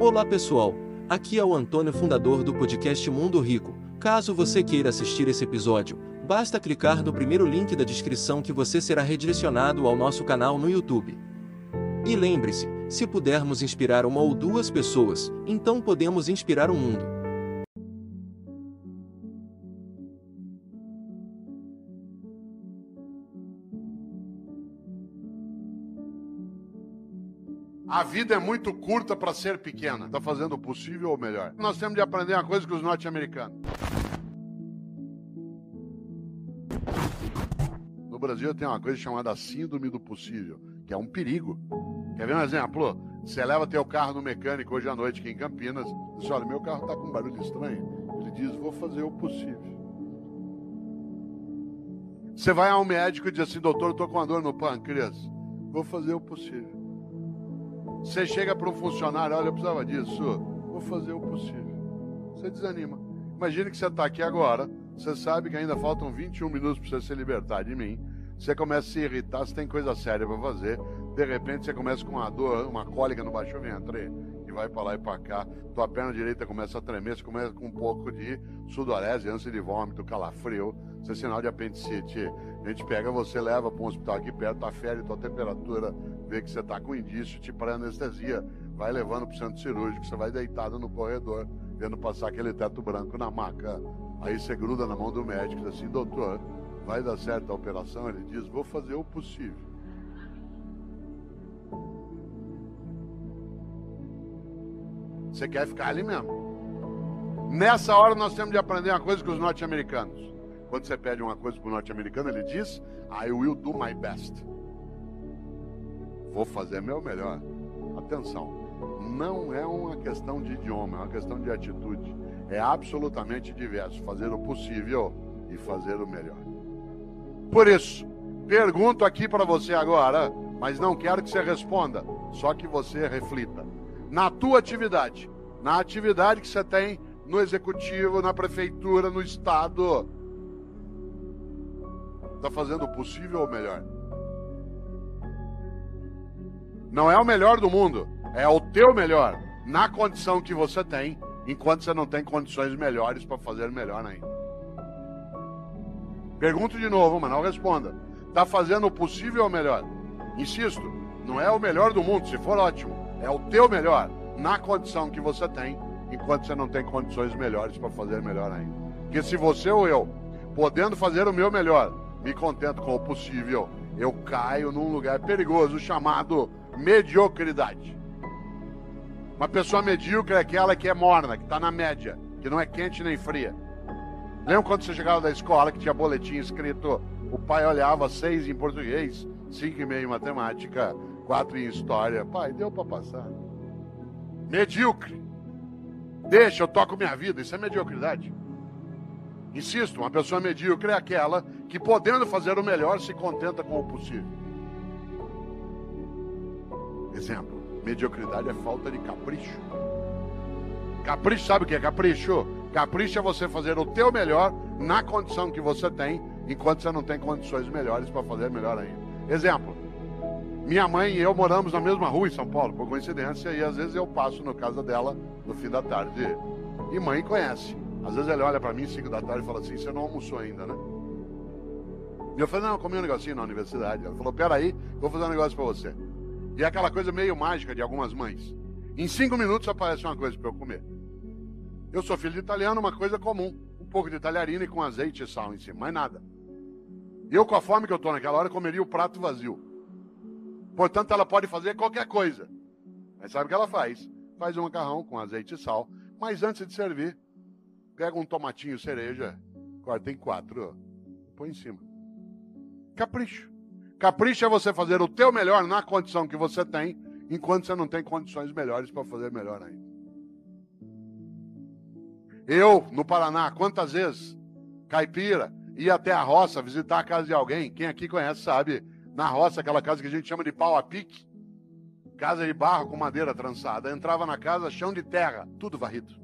Olá pessoal, aqui é o Antônio, fundador do podcast Mundo Rico. Caso você queira assistir esse episódio, basta clicar no primeiro link da descrição que você será redirecionado ao nosso canal no YouTube. E lembre-se, se pudermos inspirar uma ou duas pessoas, então podemos inspirar o mundo. A vida é muito curta para ser pequena. Está fazendo o possível ou melhor. Nós temos de aprender uma coisa com os norte-americanos. No Brasil tem uma coisa chamada síndrome do possível, que é um perigo. Quer ver um exemplo? Você leva teu carro no mecânico hoje à noite aqui em Campinas, diz, olha, meu carro está com um barulho estranho. Ele diz, vou fazer o possível. Você vai ao médico e diz assim, doutor, estou com uma dor no pâncreas. Vou fazer o possível. Você chega para um funcionário, olha, eu precisava disso, vou fazer o possível. Você desanima. Imagine que você está aqui agora, você sabe que ainda faltam 21 minutos para você se libertar de mim. Você começa a se irritar, você tem coisa séria para fazer. De repente você começa com uma dor, uma cólica no baixo ventre, e vai para lá e para cá. Tua perna direita começa a tremer, você começa com um pouco de sudorese, ânsia de vômito, calafrio. Isso é sinal de apendicite. A gente pega você, leva para um hospital aqui perto, afere tua temperatura, vê que você está com indício, te para anestesia, vai levando para o centro cirúrgico, você vai deitado no corredor, vendo passar aquele teto branco na maca. Aí você gruda na mão do médico, diz assim, doutor, vai dar certo a operação? Ele diz, vou fazer o possível. Você quer ficar ali mesmo? Nessa hora nós temos de aprender uma coisa com os norte-americanos. Quando você pede uma coisa para o norte-americano, ele diz: I will do my best. Vou fazer meu melhor. Atenção, não é uma questão de idioma, é uma questão de atitude. É absolutamente diverso. Fazer o possível e fazer o melhor. Por isso, pergunto aqui para você agora, mas não quero que você responda, só que você reflita. Na tua atividade, na atividade que você tem no executivo, na prefeitura, no estado, Está fazendo o possível ou melhor? Não é o melhor do mundo, é o teu melhor, na condição que você tem, enquanto você não tem condições melhores para fazer melhor ainda. Pergunto de novo, mas não responda. Está fazendo o possível ou melhor? Insisto, não é o melhor do mundo, se for ótimo, é o teu melhor, na condição que você tem, enquanto você não tem condições melhores para fazer melhor ainda. Porque se você ou eu, podendo fazer o meu melhor, me contento com o possível, eu caio num lugar perigoso chamado mediocridade. Uma pessoa medíocre é aquela que é morna, que está na média, que não é quente nem fria. Lembra quando você chegava da escola que tinha boletim escrito? O pai olhava seis em português, cinco e meio em matemática, quatro em história. Pai, deu para passar. Medíocre. Deixa, eu toco minha vida. Isso é mediocridade. Insisto, uma pessoa medíocre é aquela que, podendo fazer o melhor, se contenta com o possível. Exemplo: mediocridade é falta de capricho. Capricho, sabe o que é capricho? Capricho é você fazer o teu melhor na condição que você tem, enquanto você não tem condições melhores para fazer melhor ainda. Exemplo: minha mãe e eu moramos na mesma rua em São Paulo, por coincidência, e às vezes eu passo na casa dela no fim da tarde. E mãe conhece. Às vezes ele olha para mim 5 da tarde e fala assim: Você não almoçou ainda, né? E eu falei: Não, eu comi um negocinho na universidade. Ela falou: Peraí, vou fazer um negócio para você. E é aquela coisa meio mágica de algumas mães. Em cinco minutos aparece uma coisa para eu comer. Eu sou filho de italiano, uma coisa comum. Um pouco de talharina e com azeite e sal em cima, mais nada. Eu, com a fome que eu estou naquela hora, comeria o prato vazio. Portanto, ela pode fazer qualquer coisa. Mas sabe o que ela faz? Faz um macarrão com azeite e sal. Mas antes de servir, Pega um tomatinho cereja, corta em quatro, põe em cima. Capricho. Capricho é você fazer o teu melhor na condição que você tem, enquanto você não tem condições melhores para fazer melhor ainda. Eu, no Paraná, quantas vezes, caipira, ia até a roça visitar a casa de alguém, quem aqui conhece sabe, na roça, aquela casa que a gente chama de pau a pique, casa de barro com madeira trançada, entrava na casa, chão de terra, tudo varrido.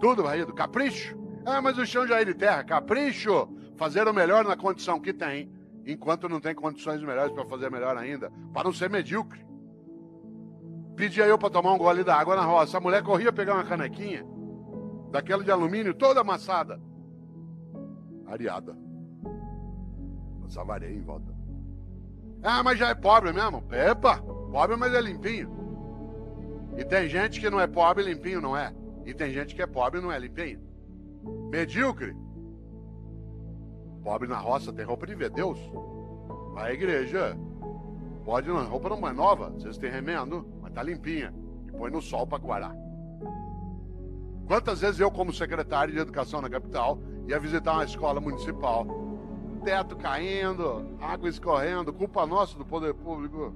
Tudo varrido. Capricho. Ah, mas o chão já é de terra. Capricho. Fazer o melhor na condição que tem, enquanto não tem condições melhores para fazer melhor ainda, para não ser medíocre. Pedia eu para tomar um gole d'água na roça. A mulher corria pegar uma canequinha, daquela de alumínio, toda amassada. Areada. Passava areia em volta. Ah, mas já é pobre mesmo. Epa, pobre, mas é limpinho. E tem gente que não é pobre limpinho não é. E tem gente que é pobre e não é limpinho. Medíocre. Pobre na roça tem roupa de ver Deus. Vai à igreja. Pode, não, roupa não é nova. Vocês têm remendo, mas tá limpinha. E põe no sol para coarar. Quantas vezes eu, como secretário de educação na capital, ia visitar uma escola municipal? Teto caindo, água escorrendo, culpa nossa do poder público.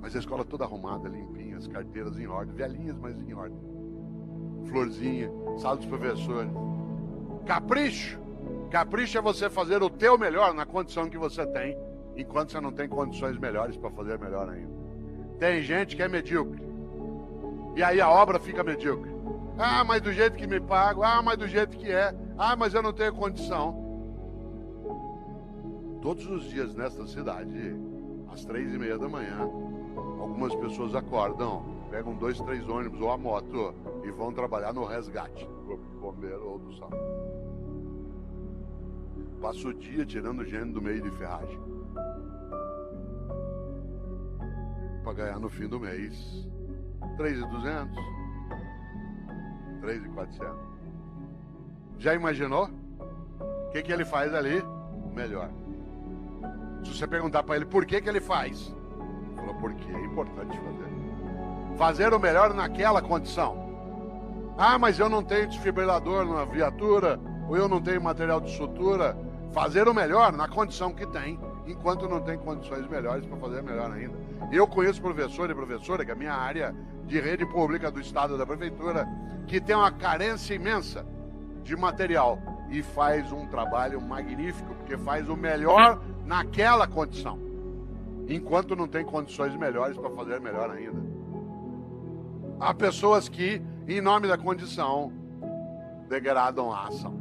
Mas a escola toda arrumada, limpinha, as carteiras em ordem, velhinhas, mas em ordem. Florzinha, sala dos professores. Capricho! Capricho é você fazer o teu melhor na condição que você tem, enquanto você não tem condições melhores para fazer melhor ainda. Tem gente que é medíocre. E aí a obra fica medíocre. Ah, mas do jeito que me pago, ah, mas do jeito que é, ah, mas eu não tenho condição. Todos os dias nesta cidade, às três e meia da manhã, algumas pessoas acordam, pegam dois, três ônibus ou a moto e vão trabalhar no resgate do corpo de bombeiro ou do SAM. Passa o dia tirando gente do meio de ferragem. Para ganhar no fim do mês 3,200, 3,400. Já imaginou? O que, que ele faz ali? Melhor. Se você perguntar para ele por que, que ele faz, ele falou porque é importante fazer. Fazer o melhor naquela condição. Ah, mas eu não tenho desfibrilador na viatura, ou eu não tenho material de sutura. Fazer o melhor na condição que tem, enquanto não tem condições melhores para fazer melhor ainda. Eu conheço professor e professora, que é a minha área de rede pública do estado da prefeitura, que tem uma carência imensa de material e faz um trabalho magnífico, porque faz o melhor naquela condição, enquanto não tem condições melhores para fazer melhor ainda. Há pessoas que, em nome da condição, degradam a ação,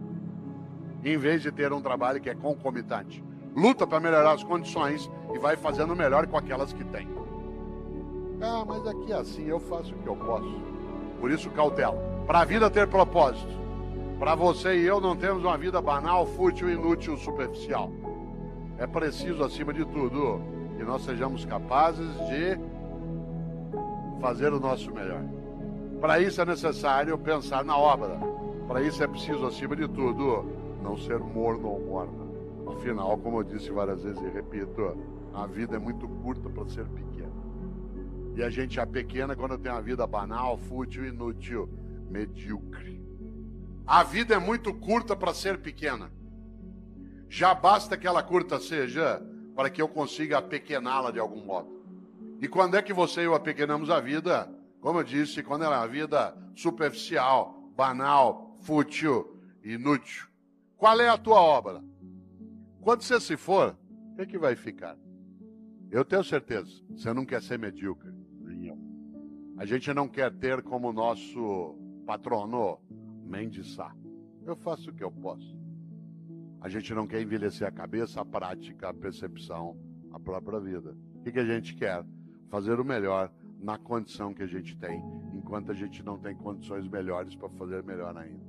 em vez de ter um trabalho que é concomitante. Luta para melhorar as condições e vai fazendo melhor com aquelas que tem. Ah, mas aqui é assim eu faço o que eu posso. Por isso, cautela. Para a vida ter propósito, para você e eu não temos uma vida banal, fútil, inútil, superficial. É preciso, acima de tudo, que nós sejamos capazes de fazer o nosso melhor. Para isso é necessário pensar na obra. Para isso é preciso, acima de tudo, não ser morno ou morna. Afinal, como eu disse várias vezes e repito, a vida é muito curta para ser pequena. E a gente é pequena quando tem uma vida banal, fútil, inútil, medíocre. A vida é muito curta para ser pequena. Já basta que ela curta seja para que eu consiga apequená-la de algum modo. E quando é que você e eu apequenamos a vida? Como eu disse, quando ela é uma vida superficial, banal, fútil, inútil. Qual é a tua obra? Quando você se for, o que, é que vai ficar? Eu tenho certeza, você não quer ser medíocre. Nem eu. A gente não quer ter como nosso patrono mendiçar. Eu faço o que eu posso. A gente não quer envelhecer a cabeça, a prática, a percepção, a própria vida. O que, que a gente quer? Fazer o melhor na condição que a gente tem, enquanto a gente não tem condições melhores para fazer melhor ainda.